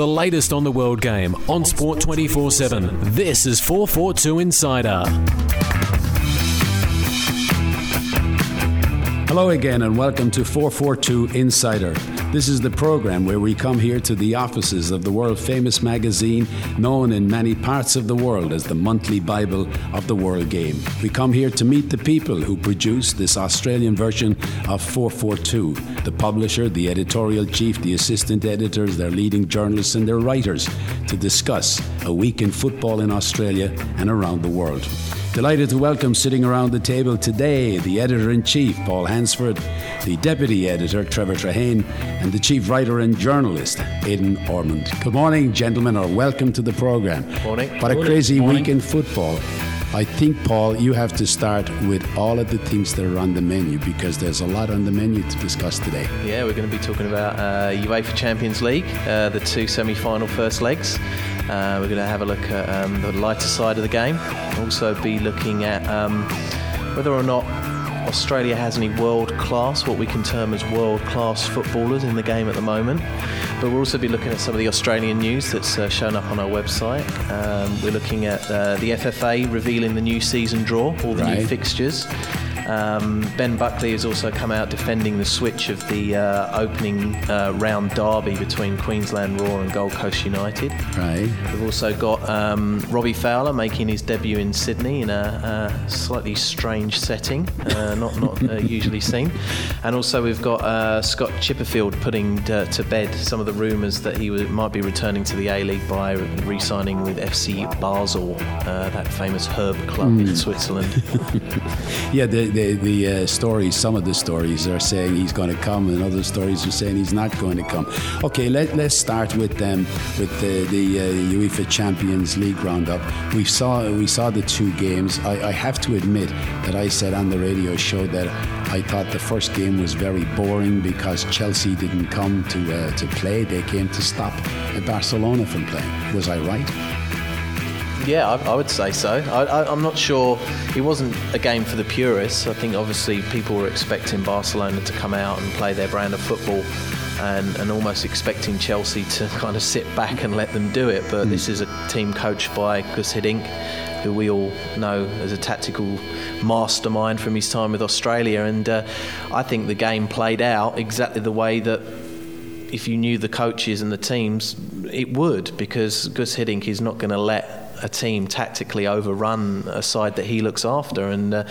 the latest on the world game on Sport 24 7. This is 442 Insider. Hello again, and welcome to 442 Insider. This is the program where we come here to the offices of the world famous magazine known in many parts of the world as the monthly Bible of the world game. We come here to meet the people who produce this Australian version of 442 the publisher, the editorial chief, the assistant editors, their leading journalists, and their writers to discuss a week in football in Australia and around the world. Delighted to welcome sitting around the table today the editor in chief, Paul Hansford, the deputy editor, Trevor Trehane, and the chief writer and journalist, Aidan Ormond. Good morning, gentlemen, or welcome to the programme. Morning. What a morning. crazy morning. week in football. I think, Paul, you have to start with all of the things that are on the menu because there's a lot on the menu to discuss today. Yeah, we're going to be talking about uh, UEFA Champions League, uh, the two semi-final first legs. Uh, we're going to have a look at um, the lighter side of the game. Also, be looking at um, whether or not Australia has any world class, what we can term as world class footballers in the game at the moment. But we'll also be looking at some of the Australian news that's uh, shown up on our website. Um, we're looking at uh, the FFA revealing the new season draw, all the Right. new fixtures. Um, ben Buckley has also come out defending the switch of the uh, opening uh, round derby between Queensland Roar and Gold Coast United. Right. We've also got um, Robbie Fowler making his debut in Sydney in a, a slightly strange setting, uh, not not uh, usually seen. And also we've got uh, Scott Chipperfield putting uh, to bed some of the rumours that he w- might be returning to the A League by re-signing with FC Basel, uh, that famous herb club in Switzerland. Yeah, the the, the uh, stories, some of the stories are saying he's going to come, and other stories are saying he's not going to come. Okay, let, let's start with them with the, the uh, UEFA Champions League roundup. We saw we saw the two games. I, I have to admit that I said on the radio show that I thought the first game was very boring because Chelsea didn't come to uh, to play; they came to stop Barcelona from playing. Was I right? Yeah, I, I would say so. I, I, I'm not sure. It wasn't a game for the purists. I think obviously people were expecting Barcelona to come out and play their brand of football, and, and almost expecting Chelsea to kind of sit back and let them do it. But this is a team coached by Gus Hiddink, who we all know as a tactical mastermind from his time with Australia. And uh, I think the game played out exactly the way that if you knew the coaches and the teams, it would because Gus Hiddink is not going to let a team tactically overrun a side that he looks after. And, uh,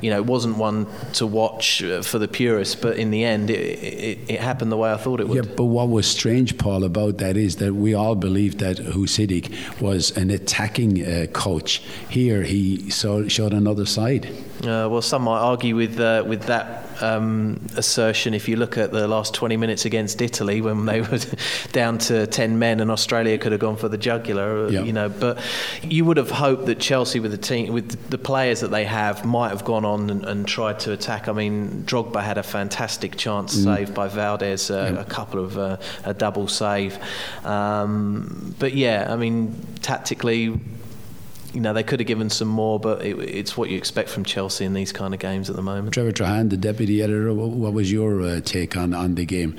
you know, it wasn't one to watch uh, for the purists, but in the end, it, it, it happened the way I thought it would. Yeah, but what was strange, Paul, about that is that we all believed that Hiddink was an attacking uh, coach. Here, he saw, showed another side. Uh, well, some might argue with uh, with that um, assertion. If you look at the last 20 minutes against Italy, when they were down to 10 men and Australia could have gone for the jugular, uh, Yeah. you know. But you would have hoped that Chelsea, with the team, with the players that they have, might have gone on and, and tried to attack. I mean, Drogba had a fantastic chance saved by Valdés, uh, a couple of uh, a double save. Um, but yeah, I mean, tactically you know, they could have given some more, but it, it's what you expect from Chelsea in these kind of games at the moment. Trevor Trehane, the deputy editor, what, what was your uh, take on, on the game?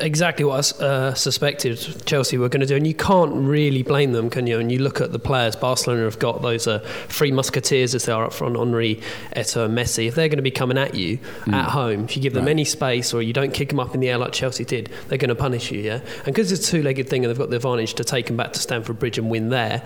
Exactly what I uh, suspected Chelsea were going to do, and you can't really blame them, can you? And you look at the players. Barcelona have got those uh, three musketeers as they are up front: Henry, Eto'o, and Messi. If they're going to be coming at you at home, if you give them Right. any space or you don't kick them up in the air like Chelsea did, they're going to punish you. Yeah, and because it's a two-legged thing and they've got the advantage to take them back to Stamford Bridge and win there,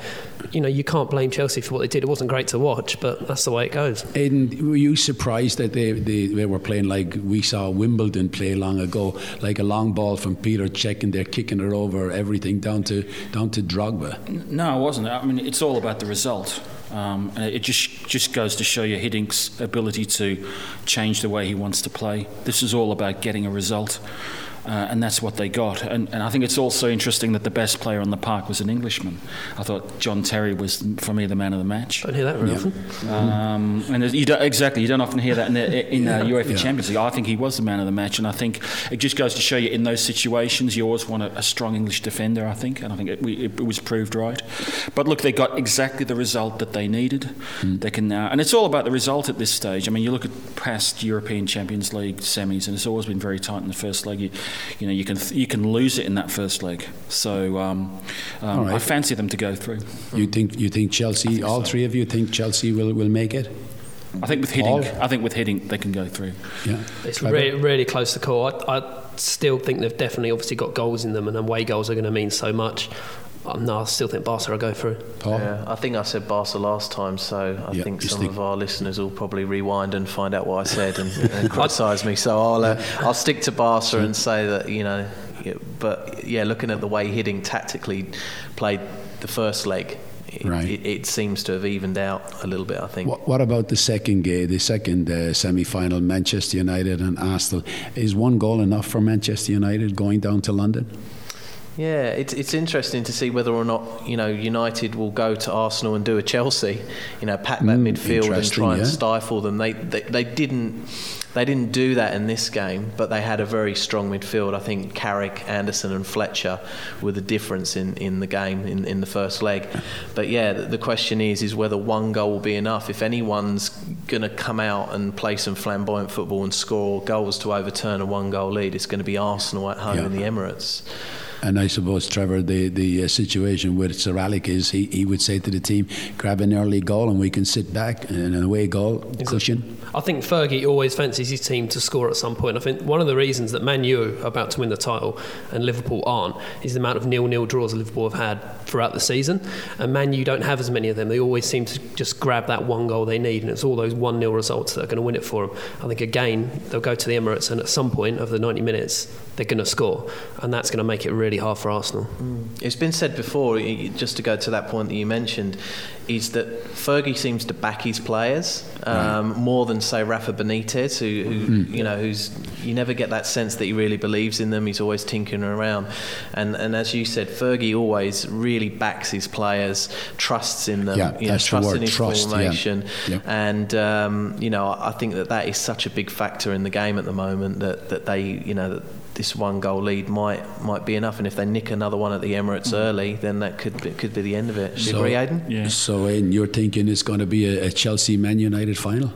you know, you can't blame Chelsea for what they did. It wasn't great to watch, but that's the way it goes. Aidan, were you surprised that they, they, they were playing like we saw Wimbledon play long ago, like a long ball from Peter Cech and they're kicking it over everything down to down to Drogba? No, it wasn't. I mean, it's all about the result. Um, and it just just goes to show you Hiddink's ability to change the way he wants to play. This is all about getting a result. Uh, and that's what they got. And, and I think it's also interesting that the best player on the park was an Englishman. I thought John Terry was, for me, the man of the match. Don't hear that very often. Um, and you don't, exactly, you don't often hear that in the in uh, UEFA Yeah. Champions League. I think he was the man of the match, and I think it just goes to show you in those situations you always want a, a strong English defender. I think, and I think it, we, it, was proved right. But look, they got exactly the result that they needed. They can now, and it's all about the result at this stage. I mean, you look at past European Champions League semis, and it's always been very tight in the first leg. You, you know you can you can lose it in that first leg. So um, um, right. I fancy them to go through. You think you think Chelsea? all three of you think Chelsea will, will make it? I think with Paul? Hiddink, I think with Hiddink they can go through. Yeah. It's really, really close to call. I, I still think they've definitely obviously got goals in them, and away goals are going to mean so much. Um, no, I still think Barca will go through. Paul. Yeah, I think I said Barca last time, so I Yeah, think some stick- of our listeners will probably rewind and find out what I said and, and criticise me. So I'll uh, I'll stick to Barca and say that you know, but yeah, looking at the way Hiddink tactically played the first leg, it, Right. it, it seems to have evened out a little bit. I think. What, what about the second game, the second uh, semi-final, Manchester United and Arsenal? Is one goal enough for Manchester United going down to London? Yeah, it's it's interesting to see whether or not you know United will go to Arsenal and do a Chelsea, you know, pack that Mm, midfield and try and yeah. stifle them. They, they they didn't they didn't do that in this game, but they had a very strong midfield. I think Carrick, Anderson, and Fletcher were the difference in, in the game in, in the first leg. But yeah, the, the question is is whether one goal will be enough. If anyone's going to come out and play some flamboyant football and score goals to overturn a one goal lead, it's going to be Arsenal at home Yeah. in the Emirates. And I suppose, Trevor, the, the uh, situation with Sir Alex is he, he would say to the team, grab an early goal and we can sit back and an away goal, cushion. I think Fergie always fancies his team to score at some point. I think one of the reasons that Man U are about to win the title and Liverpool aren't is the amount of nil-nil draws Liverpool have had throughout the season. And Man U don't have as many of them. They always seem to just grab that one goal they need, and it's all those one-nil results that are going to win it for them. I think again they'll go to the Emirates, and at some point of the 90 minutes they're going to score, and that's going to make it really hard for Arsenal. It's been said before, just to go to that point that you mentioned, is that Fergie seems to back his players um, more than say Rafa Benitez, who, who you know, who's you never get that sense that he really believes in them. He's always tinkering around, and and as you said, Fergie always really backs his players, trusts in them, Yeah, you know, that's the trusts in his trust, formation, Yeah. and um, you know, I I think that that is such a big factor in the game at the moment that that they, you know, that this one goal lead might might be enough, and if they nick another one at the Emirates early, then that could be, could be the end of it. Do you So- agree, Aidan? Yeah. So, Aidan, you're thinking it's going to be a, a Chelsea Man United final?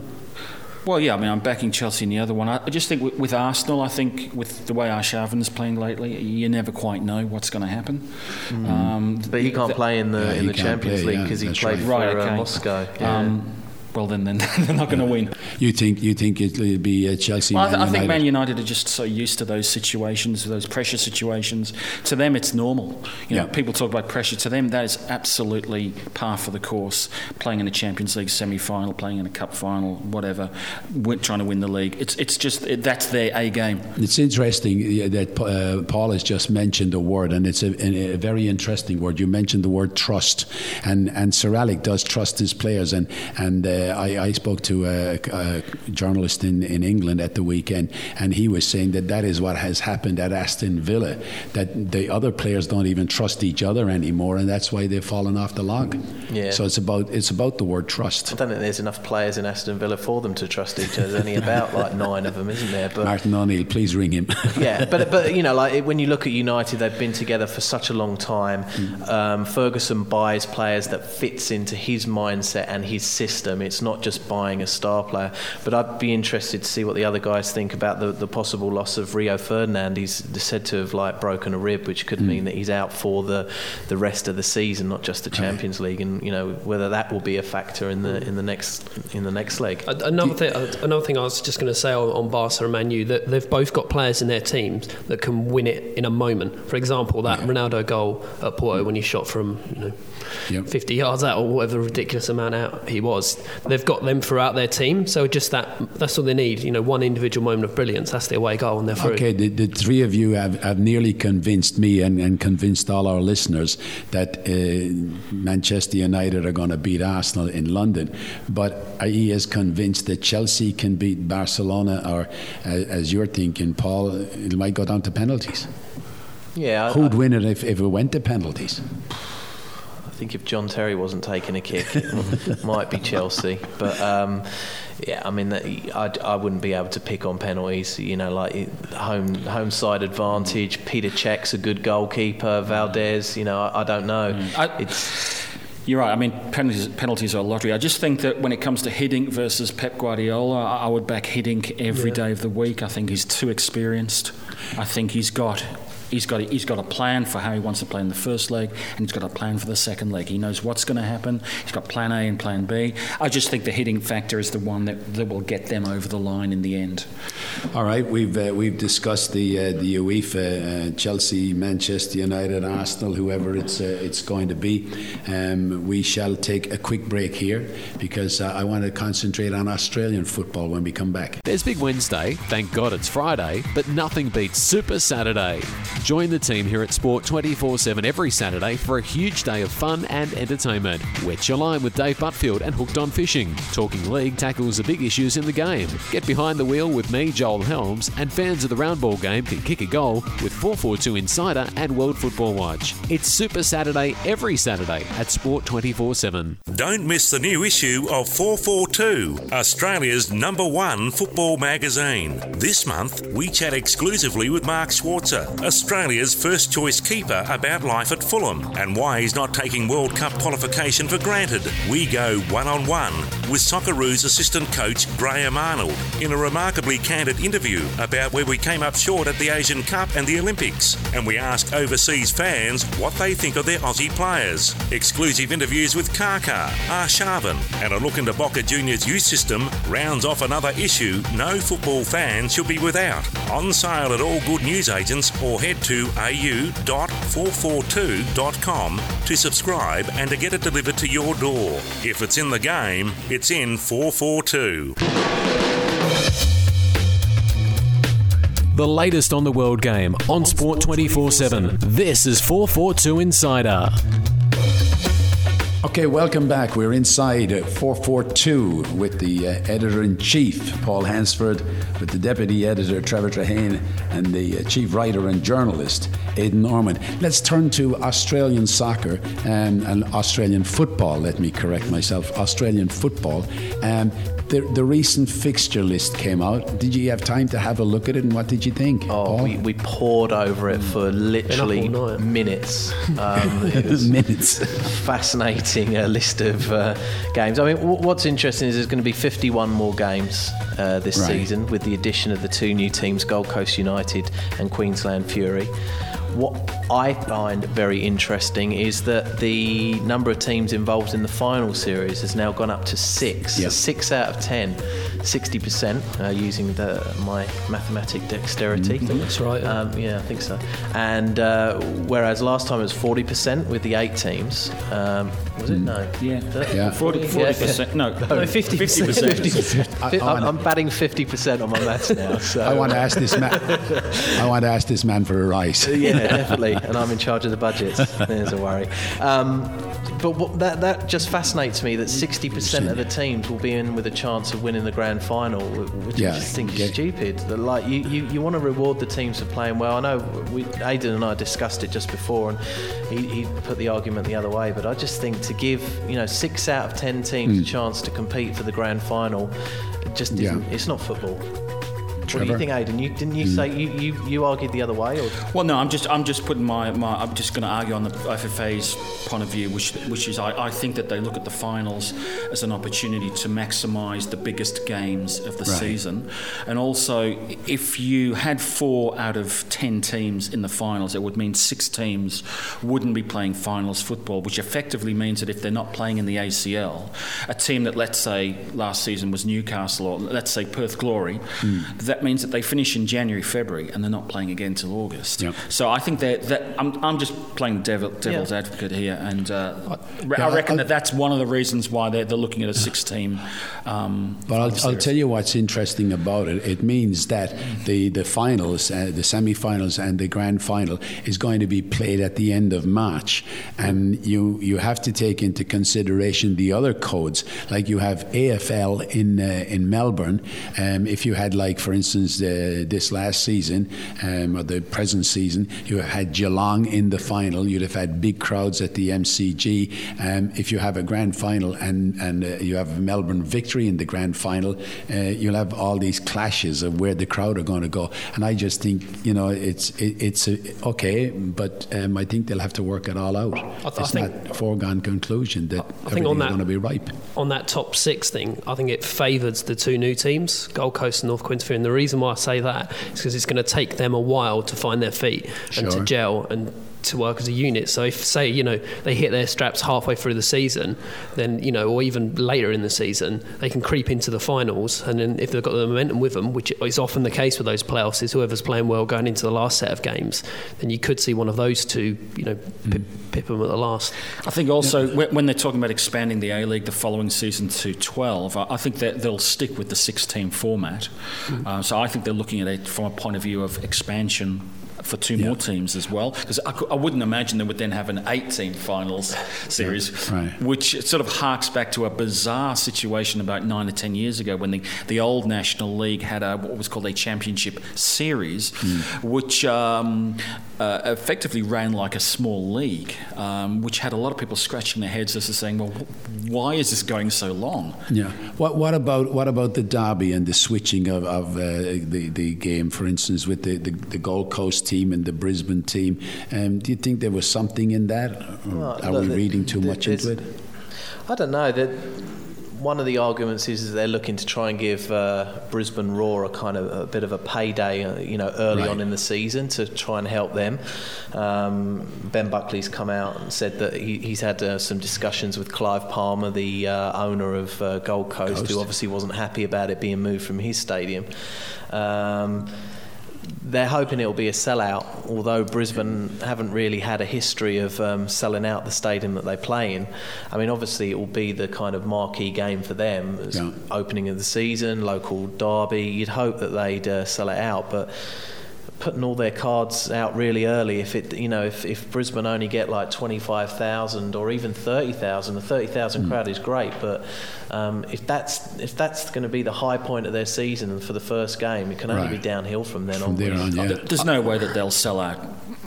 Well, yeah, I mean, I'm backing Chelsea in the other one. I I just think with, with Arsenal, I think with the way Arshavin's playing lately, you never quite know what's going to happen. Um, But he can't play in the Yeah, in the Champions play, League yeah, because he played right. for Right, uh. Moscow. Yeah. Um, well, then, then they're not going to win. You think you think it'll be a Chelsea Well, I, Man th- I think Man United are just so used to those situations, those pressure situations. To them, it's normal. You know, Yeah. people talk about pressure. To them, that is absolutely par for the course. Playing in a Champions League semi-final, playing in a cup final, whatever, trying to win the league. It's it's just it, that's their A game. It's interesting uh, that uh, Paul has just mentioned a word, and it's a, a, a very interesting word. You mentioned the word trust, and and Sir Alex does trust his players. And and uh, I, I spoke to a, a journalist in, in England at the weekend, and he was saying that that is what has happened at Aston Villa. That the other players don't even trust each other anymore, and that's why they've fallen off the log. Yeah. So it's about it's about the word trust. I don't think there's enough players in Aston Villa for them to trust each other. There's only about like nine of them, isn't there? But Martin O'Neill, please ring him. yeah, but but you know, like when you look at United, they've been together for such a long time. Um, Ferguson buys players that fits into his mindset and his system. It's not just buying a star player. But I'd be interested to see what the other guys think about the, the possible loss of Rio Ferdinand. He's said to have like broken a rib, which could hmm. mean that he's out for the the rest of the season, not just the Champions League. And you know whether that will be a factor in the in the next in the next leg. Another thing, another thing I was just going to say on, on Barca and Man U that they've both got players in their teams that can win it in a moment. For example, that Ronaldo goal at Porto when he shot from you know Yep. 50 yards out or whatever ridiculous amount out he was. They've got them throughout their team, so just that that's all they need. You know, one individual moment of brilliance. That's the away goal, and they're through. Okay, the, the three of you have, have nearly convinced me and, and convinced all our listeners that uh, Manchester United are going to beat Arsenal in London. But are you as convinced that Chelsea can beat Barcelona, or uh, as you're thinking, Paul, it might go down to penalties? Yeah, Who'd win it if, if it went to penalties? I think if John Terry wasn't taking a kick, it might be Chelsea. But um, yeah, I mean, that- I, I wouldn't be able to pick on penalties. You know, like home home side advantage. Peter Cech's a good goalkeeper. Valdés, you know, I, I don't know. I- it's You're right. I mean, penalties, penalties are a lottery. I just think that when it comes to Hiddink versus Pep Guardiola, I would back Hiddink every yeah. day of the week. I think he's too experienced. I think he's got he's got a, he's got a plan for how he wants to play in the first leg, and he's got a plan for the second leg. He knows what's going to happen. He's got plan A and plan B. I just think the Hiddink factor is the one that, that will get them over the line in the end. All right, we've uh, we've discussed the uh, the UEFA, uh, Chelsea, Manchester United, Arsenal, whoever it's uh, it's going to be. Um, we shall take a quick break here because uh, I want to concentrate on Australian football when we come back. There's Big Wednesday. Thank God it's Friday, but nothing beats Super Saturday. Join the team here at Sport 24 7 every Saturday for a huge day of fun and entertainment. Wet your line with Dave Butfield and Hooked on Fishing. Talking League tackles the big issues in the game. Get behind the wheel with me, Joel Helms, and fans of the round ball game can kick a goal with 442 Insider and World Football Watch. It's Super Saturday every Saturday at Sport 24 7. Don't miss the new issue of 442, Australia's number one football magazine. This month, we chat exclusively with Mark Schwarzer, Australia's first choice keeper, about life at Fulham and why he's not taking World Cup qualification for granted. We go one on one with Socceroos assistant coach Graham Arnold in a remarkably candid interview about where we came up short at the Asian Cup and the Olympics. And we ask overseas fans what they think of their Aussie players. Exclusive interviews with Kaka, Arshavin, and a look into Boca Juniors youth system rounds off another issue no football fan should be without. On sale at all good newsagents or head to au.442.com to subscribe and to get it delivered to your door. If it's in the game, it's in 442. The latest on the world game on Sport 24 7. This is 442 Insider. Okay, welcome back. We're inside 442 with the uh, editor in chief, Paul Hansford, with the deputy editor, Trevor Trehane, and the uh, chief writer and journalist, Aidan Ormond. Let's turn to Australian soccer um, and Australian football. Let me correct myself Australian football. Um, the, the recent fixture list came out. Did you have time to have a look at it and what did you think? Oh, we, we poured over it for literally minutes. Um, minutes. Fascinating uh, list of uh, games. I mean, w- what's interesting is there's going to be 51 more games uh, this right. season with the addition of the two new teams, Gold Coast United and Queensland Fury. What I find very interesting is that the number of teams involved in the final series has now gone up to six. Yep. six out of ten, 60% uh, using the, my mathematic dexterity. Mm-hmm. That's right. Yeah. Um, yeah. I think so. And uh, whereas last time it was 40% with the eight teams. Um, was it? Mm. No. Yeah. yeah. 40, 40%. No, no 50%. 50%. 50%. I, am batting 50% on my maths now. So. I want to ask this man. I want to ask this man for a rise. yeah, definitely. And I'm in charge of the budget. There's a worry. Um, but what, that that just fascinates me that 60% of the teams will be in with a chance of winning the grand final, which yeah, I just think is stupid. That like you, you, you want to reward the teams for playing well. I know we, Aidan and I discussed it just before, and he, he put the argument the other way. But I just think to give you know six out of ten teams mm. a chance to compete for the grand final, it just yeah. it's not football. Trevor? What do you think, Aidan? You, didn't you mm. say you, you, you argued the other way? Or? Well, no. I'm just I'm just putting my, my I'm just going to argue on the FFA's point of view, which which is I, I think that they look at the finals as an opportunity to maximise the biggest games of the right. season, and also if you had four out of ten teams in the finals, it would mean six teams wouldn't be playing finals football, which effectively means that if they're not playing in the ACL, a team that let's say last season was Newcastle or let's say Perth Glory, mm. that that means that they finish in January, February, and they're not playing again till August. Yep. So I think that, that I'm, I'm just playing devil, devil's yeah. advocate here, and uh, I, I reckon I, that that's one of the reasons why they're, they're looking at a six-team. Um, but I'll, I'll, tell you what's interesting about it. It means that the the finals, uh, the semi-finals, and the grand final is going to be played at the end of March, and you you have to take into consideration the other codes, like you have AFL in uh, in Melbourne. Um, if you had like, for instance instance, uh, this last season um, or the present season, you have had Geelong in the final. You'd have had big crowds at the MCG. Um, if you have a grand final and and uh, you have Melbourne victory in the grand final, uh, you'll have all these clashes of where the crowd are going to go. And I just think you know it's it, it's a, okay, but um, I think they'll have to work it all out. I th- it's I think- not a foregone conclusion that I think on that- going to be ripe. on that top six thing, I think it favours the two new teams, Gold Coast and North Queensland. And the reason why I say that is because it's going to take them a while to find their feet and to gel and to work as a unit. So if say you know they hit their straps halfway through the season, then you know, or even later in the season, they can creep into the finals. And then if they've got the momentum with them, which is often the case with those playoffs, is whoever's playing well going into the last set of games, then you could see one of those two, you know, pip, pip them at the last. I think also when when they're talking about expanding the A League the following season to 12, I think that they'll stick with the six team format. Uh, so I think they're looking at it from a point of view of expansion. For two more teams as well, because I, I wouldn't imagine they would then have an eight-team finals series, Right. which sort of harks back to a bizarre situation about nine or ten years ago when the, the old National League had a what was called a championship series, which um, uh, effectively ran like a small league, um, which had a lot of people scratching their heads as to saying, "Well, why is this going so long?" Yeah. What what about what about the derby and the switching of, of uh, the the game, for instance, with the, the, the Gold Coast team and the Brisbane team? Um, do you think there was something in that? Well, are we reading too th- much into it? I don't know. That one of the arguments is that they're looking to try and give uh, Brisbane Roar a kind of a bit of a payday, uh, you know, early Right. on in the season to try and help them. Um, ben Buckley's come out and said that he, he's had uh, some discussions with Clive Palmer, the uh, owner of uh, Gold Coast, Coast. who obviously wasn't happy about it being moved from his stadium. Um, they're hoping it'll be a sellout, although Brisbane haven't really had a history of um, selling out the stadium that they play in. I mean, obviously, it will be the kind of marquee game for them, Yeah. opening of the season, local derby. You'd hope that they'd uh, sell it out, but putting all their cards out really early if it you know if, if Brisbane only get like 25,000 or even 30,000 the 30,000 Hmm. crowd is great but um, if that's if that's going to be the high point of their season for the first game it can only Right. be downhill from then From there on, yeah. There's no way that they'll sell out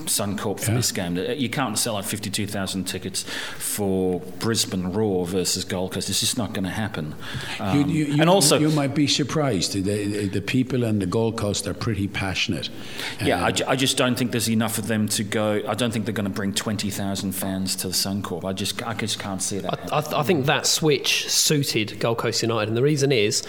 Suncorp for Yeah. this game. You can't sell out 52,000 tickets for Brisbane Roar versus Gold Coast. It's just not going to happen. Um, You- you, you, and also, you might be surprised. The, the, the people on the Gold Coast are pretty passionate. Yeah, I, ju- I just don't think there's enough of them to go. I don't think they're going to bring 20,000 fans to the Suncorp. I just, I just can't see that. I, I, th- I think that switch suited Gold Coast United, and the reason is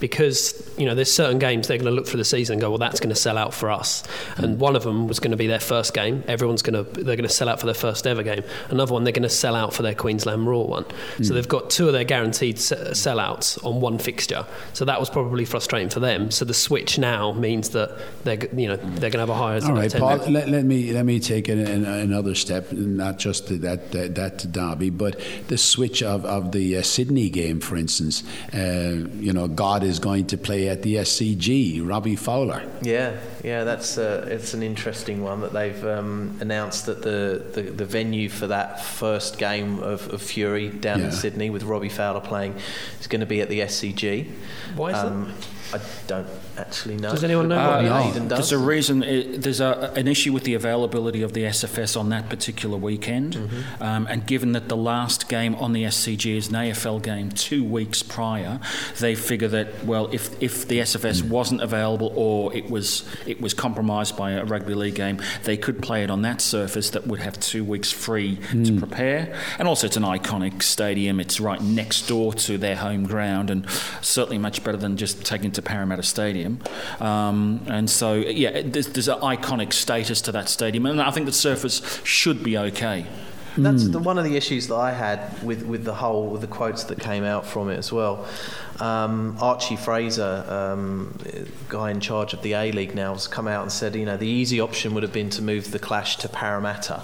because you know there's certain games they're going to look for the season and go, well, that's going to sell out for us. And one of them was going to be their first game. Everyone's going to they're going to sell out for their first ever game. Another one they're going to sell out for their Queensland Roar one. So they've got two of their guaranteed sellouts on one fixture. So that was probably frustrating for them. So the switch now means that they're you know they're going to have a higher All right. Paul. Let, let me let me take an, an, another step, not just to that that, that derby, but the switch of, of the uh, Sydney game, for instance. Uh, you know, God is going to play at the SCG. Robbie Fowler. Yeah, yeah, that's uh, it's an interesting one that they've um, announced that the, the, the venue for that first game of, of Fury down Yeah. in Sydney with Robbie Fowler playing is going to be at the SCG. Why is that? um, I don't actually know. Does anyone know Probably why? Aidan There's does. a reason. It, there's a, an issue with the availability of the SFS on that particular weekend, Mm-hmm. um, and given that the last game on the SCG is an AFL game two weeks prior, they figure that well, if if the SFS Mm. wasn't available or it was it was compromised by a rugby league game, they could play it on that surface that would have two weeks free to prepare. And also, it's an iconic stadium. It's right next door to their home ground, and certainly much better than just taking to Parramatta Stadium. Um, and so, yeah, there's, there's an iconic status to that stadium, and I think the surface should be okay. That's the, one of the issues that I had with, with the whole with the quotes that came out from it as well. Um, Archie Fraser, um, guy in charge of the A League now, has come out and said, you know, the easy option would have been to move the clash to Parramatta.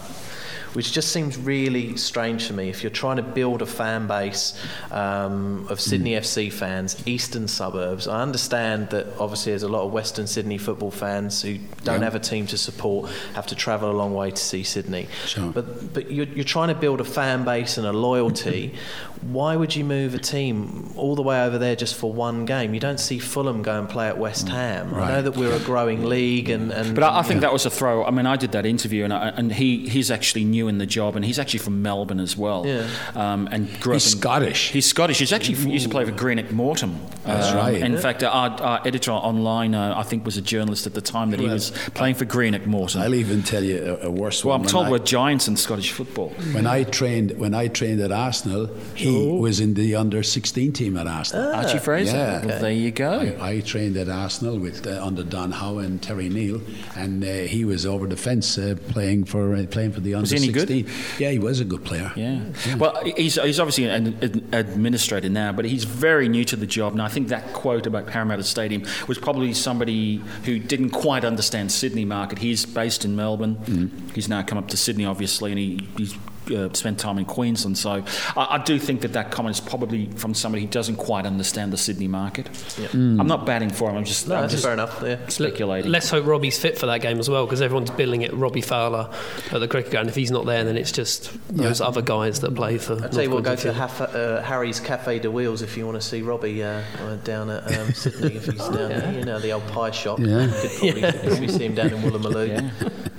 Which just seems really strange to me. If you're trying to build a fan base um, of Sydney FC fans, eastern suburbs, I understand that obviously there's a lot of Western Sydney football fans who don't Yeah. have a team to support, have to travel a long way to see Sydney. Sure. But but you're, you're trying to build a fan base and a loyalty. Why would you move a team all the way over there just for one game. You don't see Fulham go and play at West Ham. I know that we're a growing league, and, and But I, I think that was a throw. I mean, I did that interview, and, I, and he he's actually new in the job, and he's actually from Melbourne as well. Yeah. Um, and grew He's up in, Scottish. He's Scottish. He's actually from, used to play for Greenock Morton. That's right. In fact, our, our editor online, uh, I think, was a journalist at the time that he was playing for Greenock Morton. I'll even tell you a, a worse well, one. I'm told I- we're giants in Scottish football. When I trained, when I trained at Arsenal, he was in the under 16 team at Arsenal. Archie Fraser. yeah. Well, there you go. I, I trained at Arsenal with uh, under Don Howe and Terry Neill, and uh, he was over the fence uh, playing for uh, playing for the under he any good? 16. Yeah, he was a good player. Yeah. Well, he's, he's obviously an, an administrator now, but he's very new to the job. And I think that quote about Parramatta Stadium was probably somebody who didn't quite understand Sydney market. He's based in Melbourne. He's now come up to Sydney, obviously, and he, he's uh, spent time in Queensland. So I, I do think that that comment is probably from somebody who doesn't quite understand the Sydney market. I'm not batting for him. I'm just, no, I'm that's just fair enough. Yeah. speculating. Let's hope Robbie's fit for that game as well, because everyone's billing it Robbie Fowler at the cricket ground. If he's not there, then it's just those other guys that play for. I'll tell you what, North go to Queensland. Haf- uh, Harry's Cafe de Wheels if you want to see Robbie uh, uh, down at um, Sydney. If he's down there, you know the old pie shop. Yeah. Could probably, probably see him down in Woolloomooloo.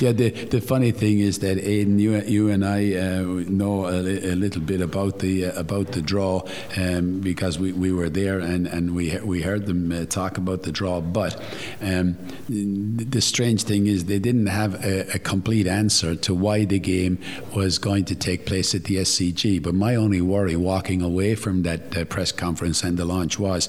Yeah, the, the funny thing is that Aidan, you, you and I uh, know a, li- a little bit about the uh, about the draw um, because we, we were there and, and we we heard them uh, talk about the draw. But um, the strange thing is they didn't have a, a complete answer to why the game was going to take place at the SCG. But my only worry walking away from that uh, press conference and the launch was,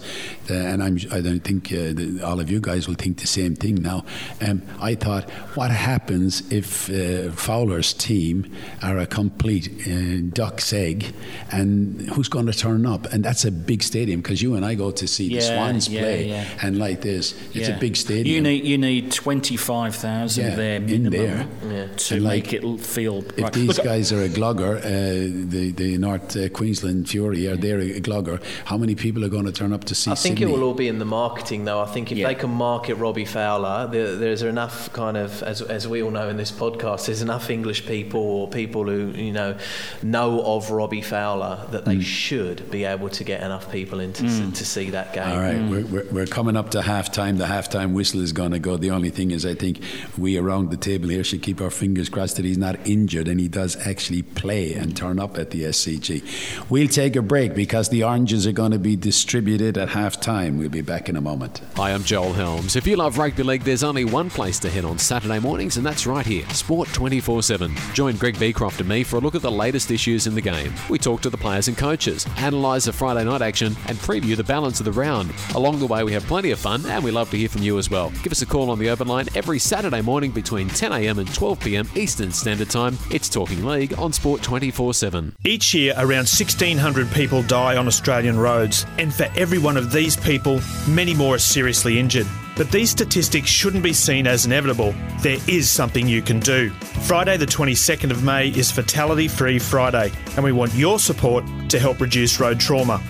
uh, and I'm, I don't think uh, the, all of you guys will think the same thing now. Um, I thought, what happens if Fowler's team are a complete uh, duck's egg, and who's going to turn up? And that's a big stadium because you and I go to see the Swans yeah, play, yeah. and like this, it's Yeah. a big stadium. You need you need twenty five thousand Yeah, there in minimum there. to And like, make it feel. If right. these Look, guys are a glugger, uh, the the North uh, Queensland Fury are they a glugger? How many people are going to turn up to see I think Sydney? it will all be in the marketing, though. I think if Yeah. they can market Robbie Fowler, there, there's enough kind of, as, as we all know in this podcast, there's enough English people or people who you know know of Robbie Fowler that they hmm. should be able to get enough people in to, hmm. s- to see that game. All right, hmm. we're, we're, we're coming up to half time. The half time whistle is going to go. The only thing is, I think we around the table here should keep our fingers crossed that he's not injured and he does actually play and turn up at the SCG. We'll take a break because the oranges are going to be distributed at half time. We'll be back in a moment. Hi, I'm Joel Helms. If you love rugby league, there's only one place to head on Saturday mornings, and that's right here, Sport 24 7. Join Greg Beecroft and me for a look at the latest issues in the game. We talk to the players and coaches, analyse the Friday night action, and preview the balance of the round. Along the way, we have plenty of fun, and we love to hear from you as well. Give us a call on the open line every Saturday morning between 10am and 12pm Eastern Standard Time. It's Talking League on Sport 24 7. Each year, around 1,600 people die on Australian roads, and for every one of these people, many more are seriously injured. But these statistics shouldn't be seen as inevitable. There is something you can do. Friday, the 22nd of May, is Fatality Free Friday, and we want your support to help reduce road trauma.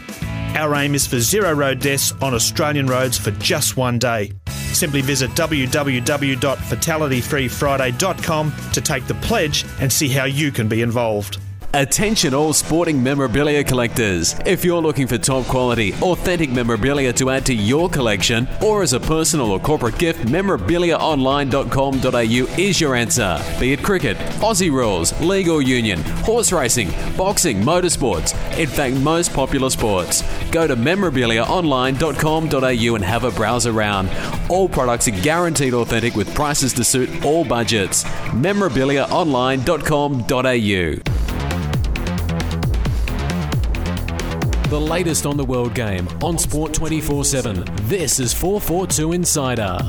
Our aim is for zero road deaths on Australian roads for just one day. Simply visit www.fatalityfreefriday.com to take the pledge and see how you can be involved. Attention all sporting memorabilia collectors. If you're looking for top quality, authentic memorabilia to add to your collection or as a personal or corporate gift, memorabiliaonline.com.au is your answer. Be it cricket, Aussie rules, league or union, horse racing, boxing, motorsports, in fact, most popular sports. Go to memorabiliaonline.com.au and have a browse around. All products are guaranteed authentic with prices to suit all budgets. memorabiliaonline.com.au. The latest on the world game on Sport 24 7. This is 442 Insider.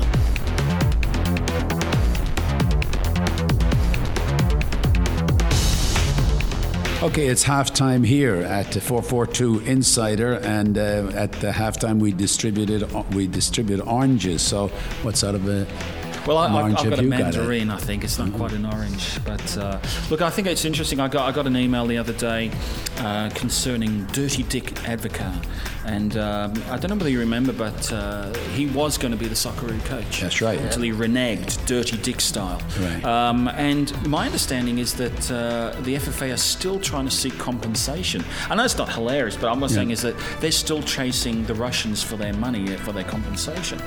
Okay, it's halftime here at 442 Insider, and uh, at the halftime we distributed we distribute oranges. So, what's out of a Well, I, I've got a you got? Mm-hmm. mandarin. I think it's not quite an orange, but uh, look, I think it's interesting. I got I got an email the other day uh, concerning Dirty Dick Advocaat, And um, I don't know whether you remember, but uh, he was going to be the Socceroo coach. That's right. Until he reneged, Dirty Dick style. Right. Um, and my understanding is that uh, the FFA are still trying to seek compensation. I know it's not hilarious, but I'm just saying is that they're still chasing the Russians for their money, uh, for their compensation.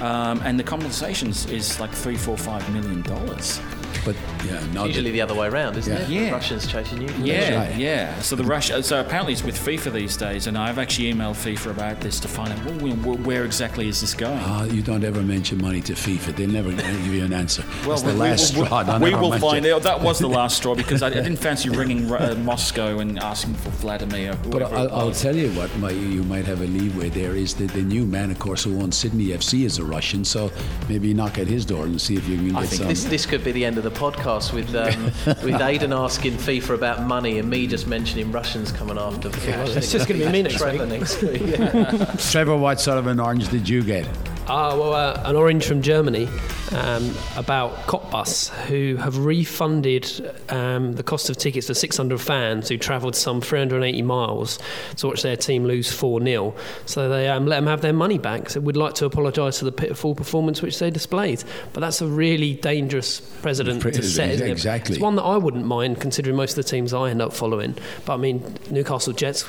Um, and the compensation is like three, four, five million dollars. But yeah, no, Usually the other way around, isn't Yeah. it? Yeah. Russians chasing you. Yeah, right. yeah. So the Russia. So apparently it's with FIFA these days, and I've actually emailed FIFA about this to find out well, where, where exactly is this going. Ah, you don't ever mention money to FIFA. They'll never give you an answer. That's the we- last we, straw. Don't we will mention. find out. That was the last straw because I, I didn't fancy ringing uh, Moscow and asking for Vladimir. But I'll, I'll tell you what might, you might have a leeway there is that the new man, of course, who owns Sydney FC is a Russian. So maybe knock at his door and see if you can get I think some. this, this could be the end of the podcast with um, with Aidan asking FIFA about money and me just mentioning Russians coming after cash. it's just gonna be me next Trevor week. next week. Yeah. Trevor, what sort of an orange did you get? Ah, well, uh, an orange from Germany um, about Cottbus, who have refunded um, the cost of tickets for 600 fans who travelled some 380 miles to watch their team lose 4 0. So they um, let them have their money back. So we'd like to apologise for the pitiful performance which they displayed. But that's a really dangerous precedent Pre- to set. isn't it? exactly. It's one that I wouldn't mind, considering most of the teams I end up following. But I mean, Newcastle Jets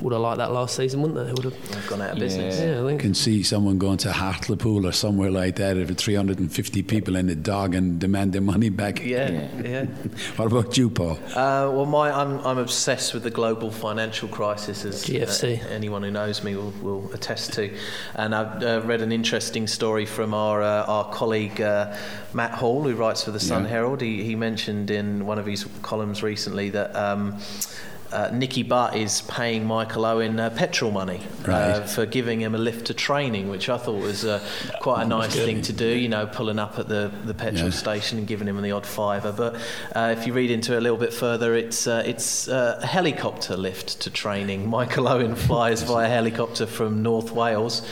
would have liked that last season, wouldn't they? They would have. Gone out of business. Yeah, I think. can see someone going to Hartlepool or somewhere like that with 350 people and a dog and demand their money back. Yeah, yeah. What about you, Paul? Uh, well, my, I'm, I'm obsessed with the global financial crisis, as GFC. uh, anyone who knows me will, will attest to. And I've uh, read an interesting story from our uh, our colleague uh, Matt Hall, who writes for the Sun Yeah. Herald. He, he mentioned in one of his columns recently that. Um, uh, Nicky Butt is paying Michael Owen uh, petrol money uh, Right. for giving him a lift to training, which I thought was uh, quite a nice thing to do. You know, pulling up at the, the petrol Yeah. station and giving him the odd fiver. But uh, if you read into it a little bit further, it's uh, it's a helicopter lift to training. Michael Owen flies via helicopter from North Wales.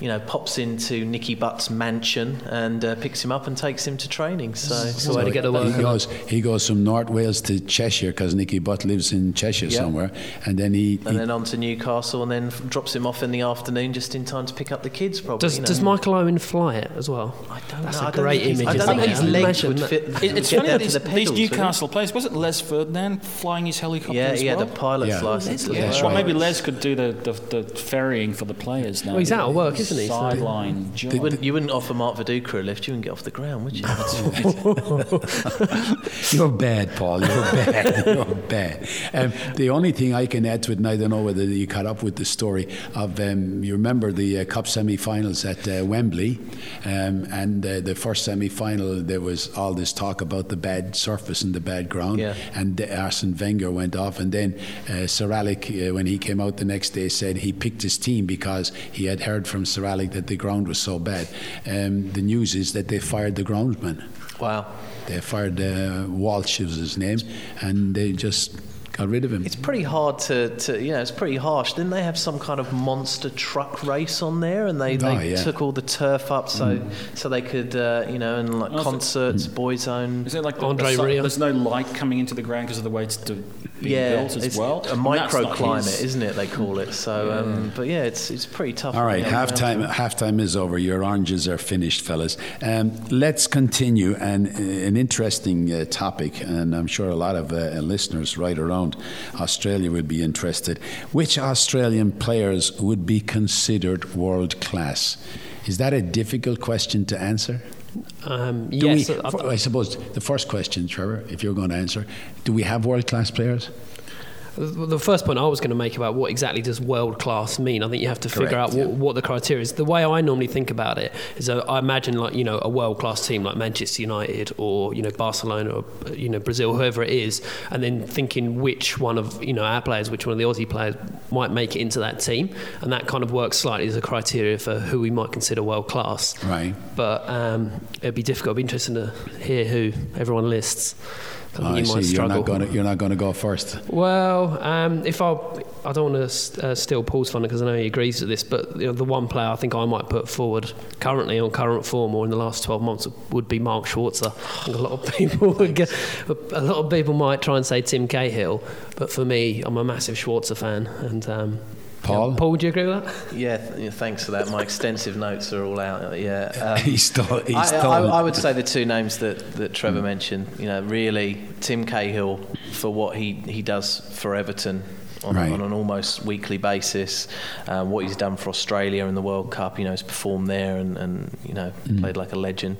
You know, pops into Nicky Butt's mansion and uh, picks him up and takes him to training. So, It's a way to get the work he goes, he goes from North Wales to Cheshire because Nicky Butt lives in Cheshire Yeah. somewhere, and then he, and he- then on to Newcastle, and then drops him off in the afternoon just in time to pick up the kids. Probably. Does, you know. does Michael Owen fly it as well? I don't That's know. a I great image, I don't think his legs would fit. It- it's funny that to these, the these pedals, wouldn't it? Newcastle players wasn't Les Ferdinand flying his helicopter Yeah, as he had well? a pilot's Yeah. license. as Yeah, well. that's Well, right. maybe Les could do the, the, the ferrying for the players now. Well, he's out of work, isn't he? Sideline job. You wouldn't, you wouldn't offer Mark Viduka a lift. You wouldn't get off the ground, would you? You're bad, Paul. You're bad. You're bad. Um, the only thing I can add to it, and I don't know whether you caught up with the story of, um, you remember the uh, Cup semi-finals at uh, Wembley, um, and uh, the first semi-final there was all this talk about the bad surface and the bad ground, Yeah. and Arsene Wenger went off, and then uh, Sir Alex, uh, when he came out the next day, said he picked his team because he had heard from Sir Alex that the ground was so bad. Um, the news is that they fired the groundsman. wow. They fired uh, Walsh was his name, and they just got rid of him. It's pretty hard to, to, you know, it's pretty harsh. Didn't they have some kind of monster truck race on there, and they, Oh, they yeah. took all the turf up so so they could, uh, you know, and like Oh, so- concerts, boys' own. Is it like the, Andre the, su- there's no light coming into the ground because of the way it's do- being Yeah, built as it's well? a And that's not microclimate, his- isn't it? They call it. So, um, but yeah, it's it's pretty tough. All right, Yeah, half time. Half time is over. Your oranges are finished, fellas. Um, let's continue. And uh, an interesting uh, topic, and I'm sure a lot of uh, listeners right Australia would be interested. Which Australian players would be considered world class? Is that a difficult question to answer? Um, yes, we, I- for- I suppose the first question, Trevor, if you're going to answer, do we have world class players? The first point I was going to make about what exactly does world class mean, I think you have to figure Correct, out what, what the criteria is. The way I normally think about it is uh, I imagine like you know a world class team like Manchester United or you know Barcelona or you know Brazil, whoever it is, and then thinking which one of you know our players, which one of the Aussie players might make it into that team, and that kind of works slightly as a criteria for who we might consider world class. Right. But um, it'd be difficult. It'd be interesting to hear who everyone lists. I think I you see. You're not going to. You're not going to go first. Well, um, if I, I don't want to uh, steal Paul's thunder because I know he agrees with this, but you know, the one player I think I might put forward currently on current form or in the last 12 months would be Mark Schwarzer. A lot of people would get, a lot of people might try and say Tim Cahill, but for me, I'm a massive Schwarzer fan, and um, Paul? Paul, would you agree with that? Yeah, th- thanks for that. My extensive notes are all out. Yeah, um, he's still. He's I, still I, I would say the two names that, that Trevor mentioned. You know, really Tim Cahill for what he, he does for Everton. On, Right. on an almost weekly basis, um, what he's done for Australia in the World Cup, you know, he's performed there and, and you know played like a legend,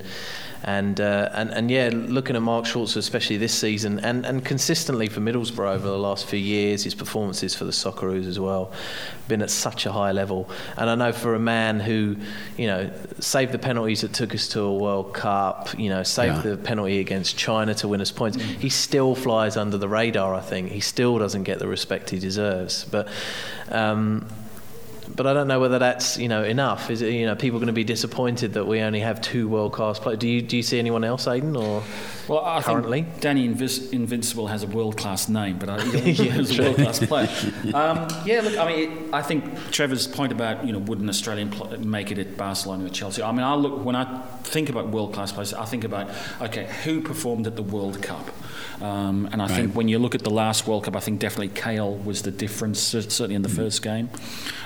and uh, and and yeah, looking at Mark Schwarzer, especially this season, and, and consistently for Middlesbrough over the last few years, his performances for the Socceroos as well, been at such a high level. And I know for a man who, you know, saved the penalties that took us to a World Cup, you know, saved Yeah. the penalty against China to win us points, he still flies under the radar. I think he still doesn't get the respect he deserves. But. Um, but I don't know whether that's you know enough. Is it you know people going to be disappointed that we only have two world class players? Do you do you see anyone else, Aiden, or Well, I currently? think Danny Invis- Invincible has a world class name, but I, he was a world class player. Um, yeah, look, I mean, it, I think Trevor's point about you know would an Australian pl- make it at Barcelona or Chelsea? I mean, I look when I think about world class players, I think about okay, who performed at the World Cup, um, and I think when you look at the last World Cup, I think definitely Kewell was the difference, certainly in the first game,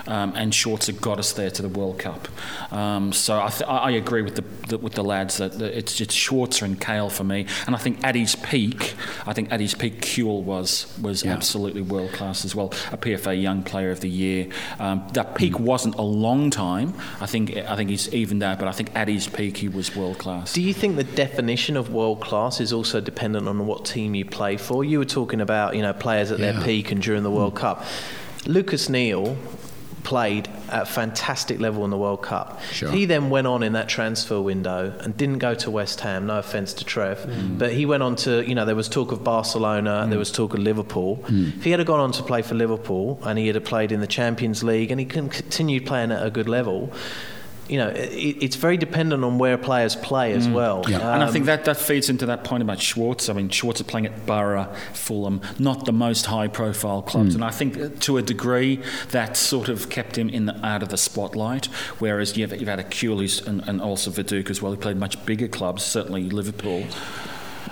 um, and Schwarzer got us there to the World Cup. Um, so I, th- I agree with the, the with the lads that, that it's it's Schwarzer and Kewell for me, and I think at his peak, I think at his peak, Kewell was was Yeah. absolutely world class as well, a PFA Young Player of the Year. Um, that peak wasn't a long time. I think I think he's evened out, but I think at his peak he was world class. Do you think the definition of world class is also dependent on what team you play for? You were talking about you know players at Yeah. their peak and during the World hmm. Cup. Lucas Neill played at a fantastic level in the World Cup. Sure. He then went on in that transfer window and didn't go to West Ham. No offence to Trev, hmm. but he went on to you know there was talk of Barcelona, hmm. there was talk of Liverpool. If he had gone on to play for Liverpool and he had played in the Champions League and he continued playing at a good level. You know, it, it's very dependent on where players play as mm. well. Yeah. And I Um, think that, that feeds into that point about Schwartz. I mean, Schwartz is playing at Boro, Fulham, not the most high profile clubs. Mm. And I think uh, to a degree that sort of kept him in the, out of the spotlight. Whereas you've, you've had a Kewell's and, and also Viduka as well, who played much bigger clubs, certainly Liverpool.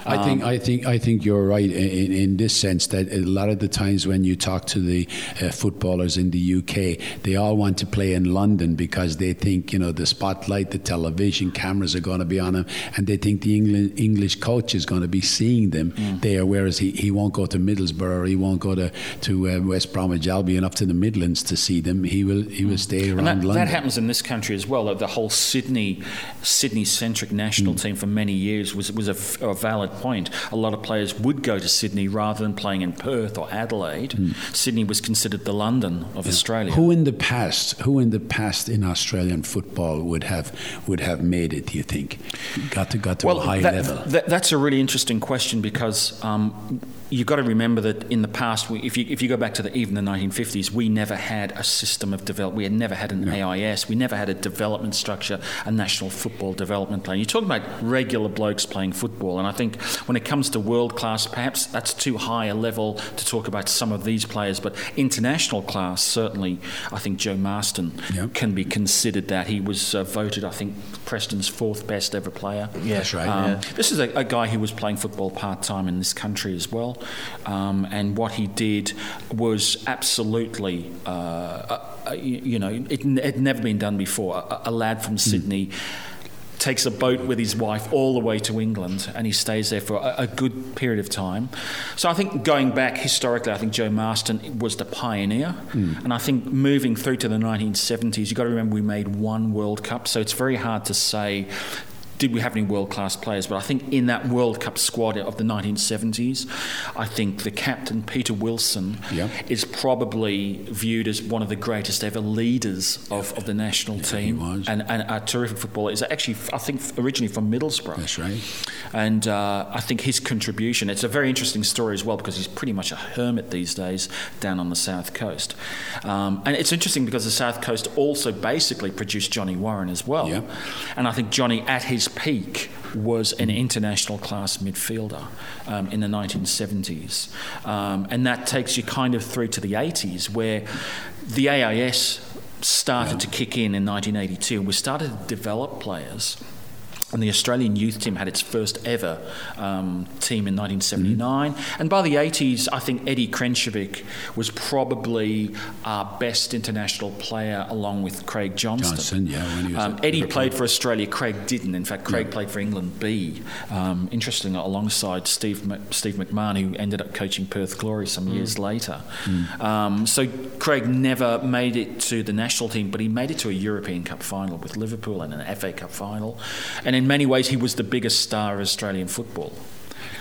I think I think I think you're right in, in this sense that a lot of the times when you talk to the uh, footballers in the UK, they all want to play in London because they think you know the spotlight, the television cameras are going to be on them, and they think the England, English coach is going to be seeing them there. Whereas he, he won't go to Middlesbrough, or he won't go to to uh, West Bromwich Albion up to the Midlands to see them. He will he will stay around And that, London. that happens in this country as well. The whole Sydney, Sydney-centric national Mm. team for many years was was a, a valid point. A lot of players would go to Sydney rather than playing in Perth or Adelaide. Sydney was considered the London of Australia. Mm. Who in the past, who in the past in Australian football would have would have made it? Do you think got to got to a high that- level? that- that's a really interesting question because um, you've got to remember that in the past, we, if you if you go back to the, even the 1950s, we never had a system of develop. We had never had an AIS. We never had a development structure, a national football development plan. You're talking about regular blokes playing football, and I think when it comes to world class, perhaps that's too high a level to talk about some of these players, but international class certainly. I think Joe Marston Yep. can be considered that he was uh, voted, I think, Preston's fourth best ever player. Yeah, That's right, Um, yeah. This is a, a guy who was playing football part time in this country as well, um, and what he did was absolutely, uh, uh, uh, you, you know, it had never been done before. A, a lad from Sydney. Takes a boat with his wife all the way to England and he stays there for a, a good period of time. So I think going back historically, I think Joe Marston was the pioneer. And I think moving through to the 1970s, you've got to remember we made one World Cup. So it's very hard to say did we have any world class players? But I think in that World Cup squad of the 1970s, I think the captain, Peter Wilson, Yeah. is probably viewed as one of the greatest ever leaders of, of the national team. was. And, and a terrific footballer. Is actually, I think, originally from Middlesbrough. That's right. And uh, I think his contribution, it's a very interesting story as well because he's pretty much a hermit these days down on the south coast. Um, and it's interesting because the south coast also basically produced Johnny Warren as well. Yeah. And I think Johnny, at his peak, was an international class midfielder um, in the 1970s. Um, and that takes you kind of through to the 80s where the AIS started to kick in in 1982 and we started to develop players and the Australian youth team had its first ever um, team in 1979. Mm. And by the 80s, I think Eddie Krncevic was probably our best international player, along with Craig Johnston. Johnson, yeah. When he was um, Eddie played for Australia, Craig didn't. In fact, Craig yeah. played for England B. Um, interesting, alongside Steve, Steve McMahon, who ended up coaching Perth Glory some mm. years later. Mm. so Craig never made it to the national team, but he made it to a European Cup final with Liverpool and an FA Cup final. And in many ways, he was the biggest star of Australian football.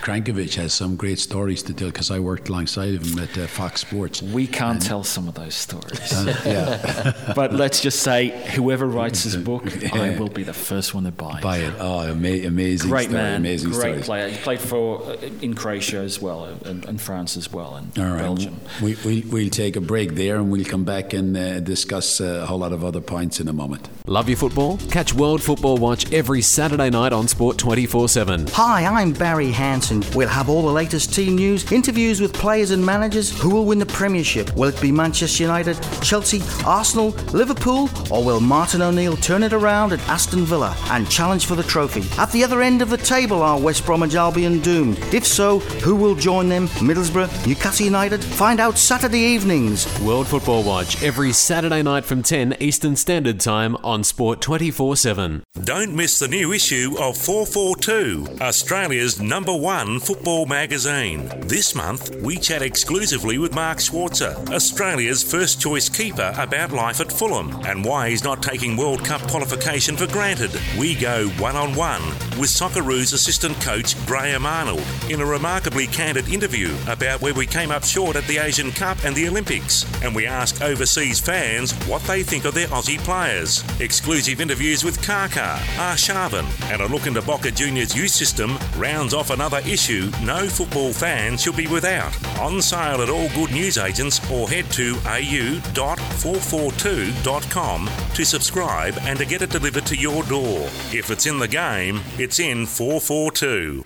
Krncevic has some great stories to tell because I worked alongside of him at uh, Fox Sports. We can't and tell some of those stories. Uh, yeah. but let's just say whoever writes his book, yeah. I will be the first one to buy it. Buy it. Oh, ama- amazing Great story, man. Amazing great stories. player. He played for uh, in Croatia as well, and, and, France as well, and All right. Belgium. We, we, we'll take a break there and we'll come back and uh, discuss uh, a whole lot of other points in a moment. Love your football? Catch World Football Watch every Saturday night on Sport 24 7. Hi, I'm Barry Hanson. We'll have all the latest team news, interviews with players and managers, who will win the Premiership. Will it be Manchester United, Chelsea, Arsenal, Liverpool, or will Martin O'Neill turn it around at Aston Villa and challenge for the trophy? At the other end of the table are West Bromwich Albion doomed? If so, who will join them? Middlesbrough, Newcastle United? Find out Saturday evenings. World Football Watch every Saturday night from 10 Eastern Standard Time on Sport 24 7. Don't miss the new issue of 442, Australia's number one football magazine. This month, we chat exclusively with Mark Schwarzer, Australia's first choice keeper, about life at Fulham and why he's not taking World Cup qualification for granted. We go one on one with Socceroos assistant coach Graham Arnold in a remarkably candid interview about where we came up short at the Asian Cup and the Olympics. And we ask overseas fans what they think of their Aussie players. Exclusive interviews with Kaka, Arshavin, and a look into Boca Juniors youth system rounds off another issue no football fans should be without. On sale at all good newsagents or head to au.442.com to subscribe and to get it delivered to your door. If it's in the game, it's in 442.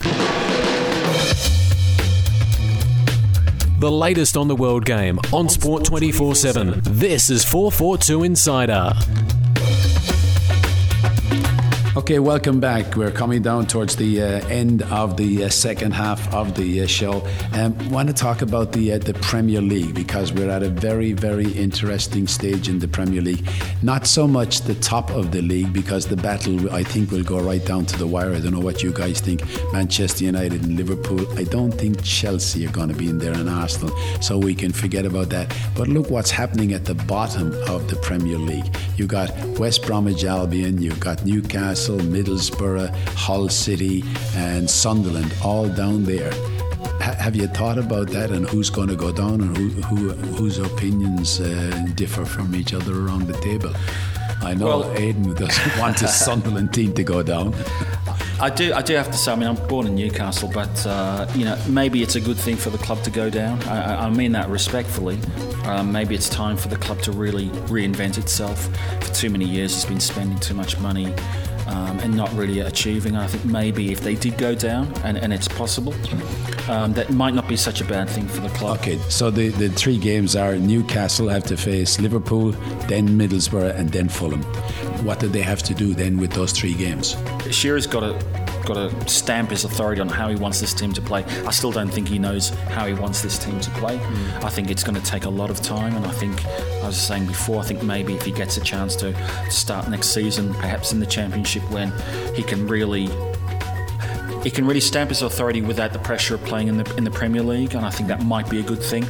The latest on the world game on Sport 24 7. This is 442 Insider. Okay, welcome back. We're coming down towards the uh, end of the uh, second half of the uh, show. Um, want to talk about the uh, the Premier League because we're at a very very interesting stage in the Premier League. Not so much the top of the league because the battle I think will go right down to the wire. I don't know what you guys think. Manchester United and Liverpool. I don't think Chelsea are going to be in there and Arsenal, so we can forget about that. But look what's happening at the bottom of the Premier League. You got West Bromwich Albion. You've got Newcastle. Newcastle, Middlesbrough, Hull City, and Sunderland, all down there. H- have you thought about that and who's going to go down and who, who whose opinions uh, differ from each other around the table? I know well, Aidan doesn't want his Sunderland team to go down. I do. I do have to say. I mean, I'm born in Newcastle, but uh, you know, maybe it's a good thing for the club to go down. I, I mean that respectfully. Um, maybe it's time for the club to really reinvent itself. For too many years, it's been spending too much money um, and not really achieving. I think maybe if they did go down, and, and it's possible, um, that might not be such a bad thing for the club. Okay, so the, the three games are Newcastle have to face Liverpool, then Middlesbrough, and then Fulham. What do they have to do then with those three games? Shearer's got to got to stamp his authority on how he wants this team to play. I still don't think he knows how he wants this team to play. Mm. I think it's going to take a lot of time, and I think I was saying before, I think maybe if he gets a chance to start next season, perhaps in the championship, when he can really he can really stamp his authority without the pressure of playing in the in the Premier League, and I think that might be a good thing.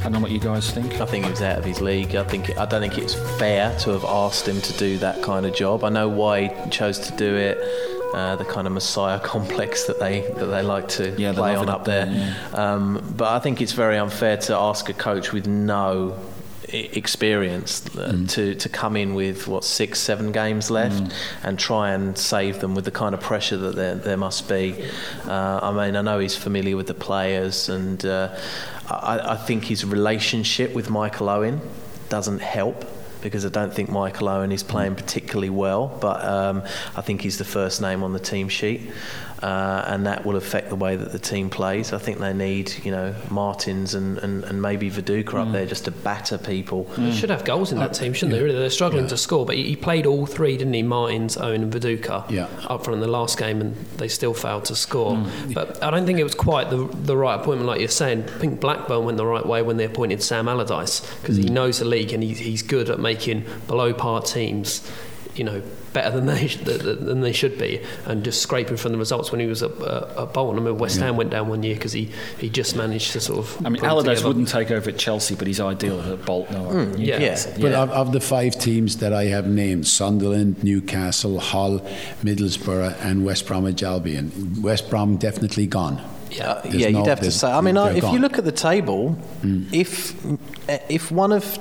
I don't know what you guys think. I think he was out of his league. I think I don't think it's fair to have asked him to do that kind of job. I know why he chose to do it. Uh, the kind of messiah complex that they that they like to yeah, play on up there. Yeah. Um, but I think it's very unfair to ask a coach with no experience mm. to to come in with what six seven games left mm. and try and save them with the kind of pressure that there, there must be uh, I mean I know he's familiar with the players and uh, I, I think his relationship with Michael Owen doesn't help because I don't think Michael Owen is playing particularly well, but um, I think he's the first name on the team sheet. Uh, and that will affect the way that the team plays. I think they need, you know, Martins and, and, and maybe Viduka up mm. there just to batter people. They mm. should have goals in that team, shouldn't they? Really, they're struggling to score. But he he played all three, didn't he? Martins, Owen, and Viduka Yeah. up front in the last game, and they still failed to score. Mm. But I don't think it was quite the the right appointment, like you're saying. I think Blackburn went the right way when they appointed Sam Allardyce because he knows the league and he's, he's good at making below par teams, you know, better than they sh- th- th- than they should be, and just scraping from the results when he was at, uh, at Bolton. I mean, West Ham went down one year because he, he just managed to sort of. I mean, put Allardyce wouldn't take over at Chelsea, but he's ideal at Bolton or yeah. Newcastle. But of, of the five teams that I have named, Sunderland, Newcastle, Hull, Middlesbrough, and West Bromwich Albion, West Brom definitely gone. Yeah, There's yeah, no- you'd have to say. I mean, I, they're if you look at the table, if if one of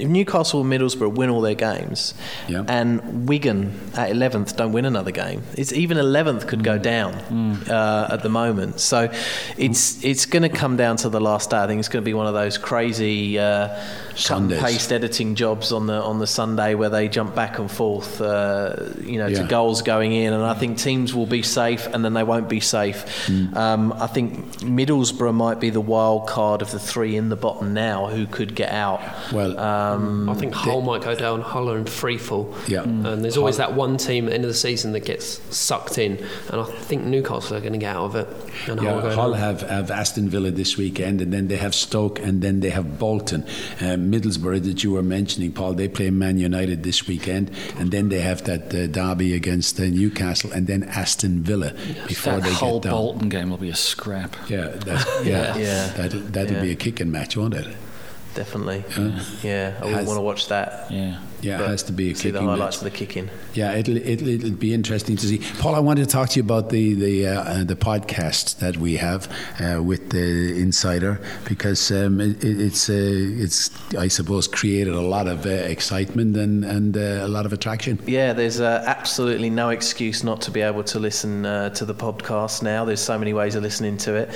if Newcastle and Middlesbrough win all their games, Yeah. and Wigan at eleventh don't win another game, it's even eleventh could go down uh, at the moment. So it's it's going to come down to the last day. I think it's going to be one of those crazy uh, paste editing jobs on the on the Sunday where they jump back and forth, uh, you know, to goals going in, and I think teams will be safe and then they won't be safe. Mm. Um, I think Middlesbrough might be the wild card of the three in the bottom now who could get out. Well, Um, I think Hull might go down, Hull are in free fall. Yeah. Mm. And there's always that one team at the end of the season that gets sucked in. And I think Newcastle are going to get out of it. And Hull Yeah, go Hull have, have Aston Villa this weekend, and then they have Stoke, and then they have Bolton. Um, Middlesbrough that you were mentioning, Paul, they play Man United this weekend, and then they have that uh, derby against uh, Newcastle, and then Aston Villa before That they whole get down. Bolton game will be a scrap. Yeah, that, yeah, Yeah. That'll, that'll Yeah. be a kicking match, won't it? Definitely. Yeah, I would want to watch that. Yeah. Yeah, But it has to be a see the highlights match. of the kicking. Yeah, it'll, it'll it'll be interesting to see. Paul, I wanted to talk to you about the the uh, uh, the podcast that we have uh, with the Insider because um, it, it- it's uh, it's I suppose created a lot of uh, excitement and and uh, a lot of attraction. Yeah, there's uh, absolutely no excuse not to be able to listen uh, to the podcast now. There's so many ways of listening to it.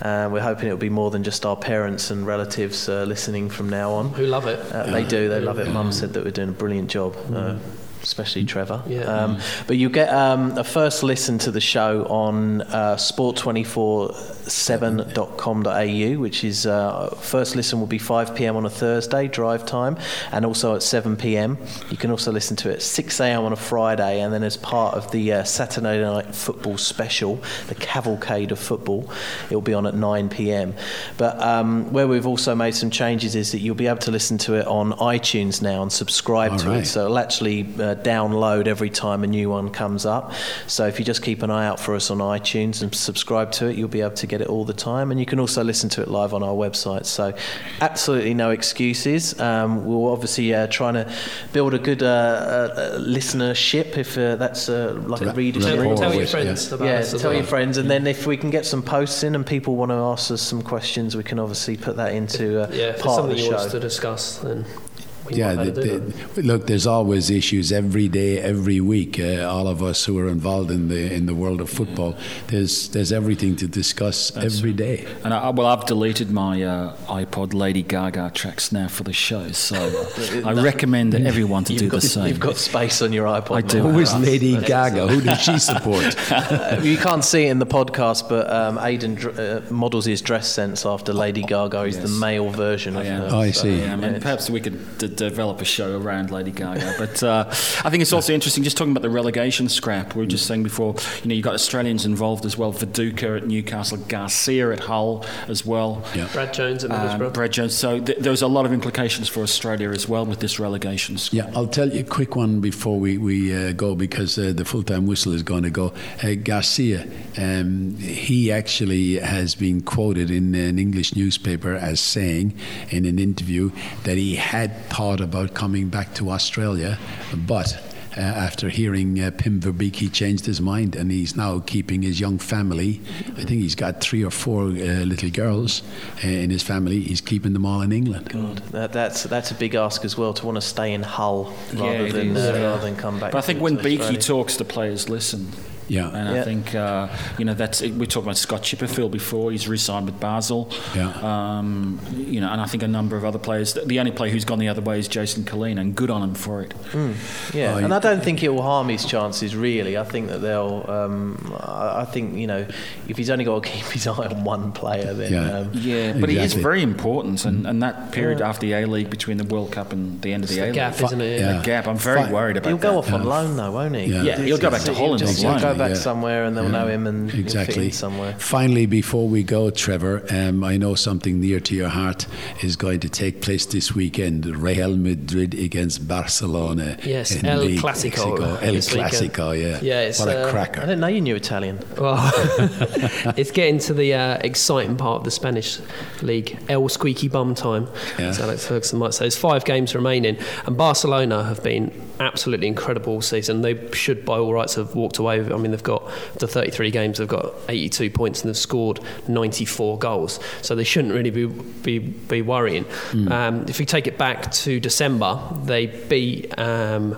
Uh, we're hoping it'll be more than just our parents and relatives uh, listening from now on. Who love it. Uh, They do. They love it. Mum said that we're doing a brilliant job. Uh, especially Trevor. Yeah. Um, but you get um, a first listen to the show on uh, sport247.com.au, which is uh, first listen will be 5 p.m. on a Thursday, drive time, and also at 7 p.m. You can also listen to it at 6 a.m. on a Friday, and then as part of the uh, Saturday night football special, the cavalcade of football, it will be on at 9 p.m. But um, where we've also made some changes is that you'll be able to listen to it on iTunes now and subscribe All to right. it. So it'll actually uh, download every time a new one comes up. So if you just keep an eye out for us on iTunes and subscribe to it, you'll be able to get it all the time. And you can also listen to it live on our website. So absolutely no excuses. Um, we're obviously uh, trying to build a good uh, uh, listenership, if uh, that's uh, like a Ra- reader's rapport Tell, tell your friends yeah. about Yeah, us tell well. your friends, and then if we can get some posts in and people want to ask us some questions, we can obviously put that into uh, Yeah, if there's part of something the you want show. to discuss, then we Yeah, the, better do that. the, look, there's always issues every day, every week. Uh, all of us who are involved in the in the world of football, there's there's everything to discuss every day. And I, well, I've deleted my uh, iPod Lady Gaga tracks now for the show, so I recommend that everyone to do got, the same. You've got space on your iPod. I do. Who is Lady Gaga? Who does she support? Uh, you can't see it in the podcast, but um, Aidan dr- uh, models his dress sense after Lady Gaga. He's the male version of am. her. Oh, I so, see. Yeah, I mean, perhaps we could d- develop a show around Lady Gaga. But uh, I think it's also interesting, just talking about the relegation scrap. We were just saying before, you know, you've got Australians involved as well. Viduka at Newcastle, Garcia at Hull as well. Yeah. Brad Jones at Um, Middlesbrough. Brad Jones. So th- there's a lot of implications for Australia as well with this relegation scrap. Yeah, I'll tell you a quick one before we, we uh, go because uh, the full time whistle is going to go. Uh, Garcia, um, he actually has been quoted in an English newspaper as saying in an interview that he had thought about coming back to Australia, but. Uh, after hearing uh, Pim Verbeek, he changed his mind and he's now keeping his young family. I think he's got three or four uh, little girls uh, in his family. He's keeping them all in England. God, that, that's that's a big ask as well to want to stay in Hull rather it than uh, yeah. rather than come back. But I think to- when to Beaky Australia. talks, the players listen. Yeah. And I think, uh, you know, that's, we talked about Scott Chipperfield before, he's re signed with Basel. Yeah. Um, you know, and I think a number of other players. The only player who's gone the other way is Jason Culina, and good on him for it. Yeah, Oh, and I don't think it will harm his chances really. I think that they'll. Um, I I think you know, if he's only got to keep his eye on one player, then Yeah. um, Yeah, but he is very important, and, and that period after the A League between the World Cup and the end of the A the League, gap, isn't it? Yeah. that gap, I'm very Fi- worried about he'll go that. off on loan though, won't he? Yeah. Yeah, he'll go back to Holland on loan. Go back yeah. somewhere, and they'll know him, and he'll fit Exactly. in somewhere. Finally, before we go, Trevor, um, I know something near to your heart is going to take place this weekend. Real Madrid against Barcelona. Yes, in El League Clasico El this. Clasico, yeah. Yeah, it's, what a uh, I cracker. didn't know you knew Italian. Well, it's getting to the uh, exciting part of the Spanish league, El Squeaky Bum time, Yeah. as Alex Ferguson might say. There's five games remaining, and Barcelona have been absolutely incredible all season. They should, by all rights, have walked away. with it. I mean, they've got the 33 games, they've got 82 points, and they've scored 94 goals. So they shouldn't really be be, be worrying. Um, if we take it back to December, they beat. Um,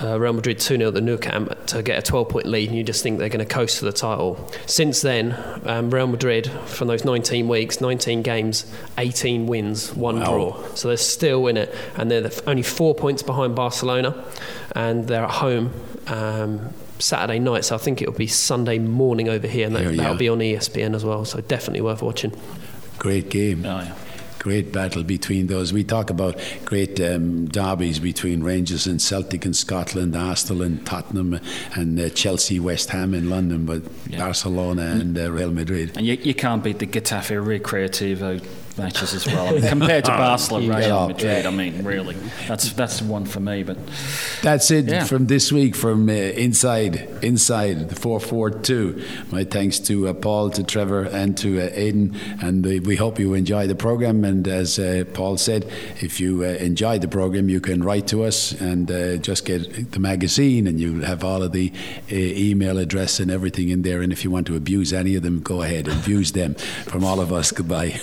uh, Real Madrid 2 0 at the Nou Camp to get a 12 point lead, and you just think they're going to coast to the title. Since then, um, Real Madrid, from those 19 weeks, 19 games, 18 wins, one Wow. draw. So they're still in it, and they're the- only four points behind Barcelona, and they're at home. Um, Saturday night, so I think it'll be Sunday morning over here, and that, Here, yeah. that'll be on ESPN as well. So definitely worth watching. Great game. Oh, yeah. Great battle between those. We talk about great um, derbies between Rangers and Celtic in Scotland, Arsenal and Tottenham, and uh, Chelsea, West Ham in London, but Barcelona and uh, Real Madrid. And you, you can't beat the Getafe Recreativo matches as well. I mean, compared to Barcelona, Real. Madrid, I mean, really, that's that's one for me. But That's it Yeah. from this week from uh, inside inside the four four two. My thanks to uh, Paul, to Trevor, and to uh, Aidan, and uh, we hope you enjoy the program. And as uh, Paul said, if you uh, enjoy the program, you can write to us and uh, just get the magazine, and you have all of the uh, email address and everything in there. And if you want to abuse any of them, go ahead and abuse them. From all of us, goodbye.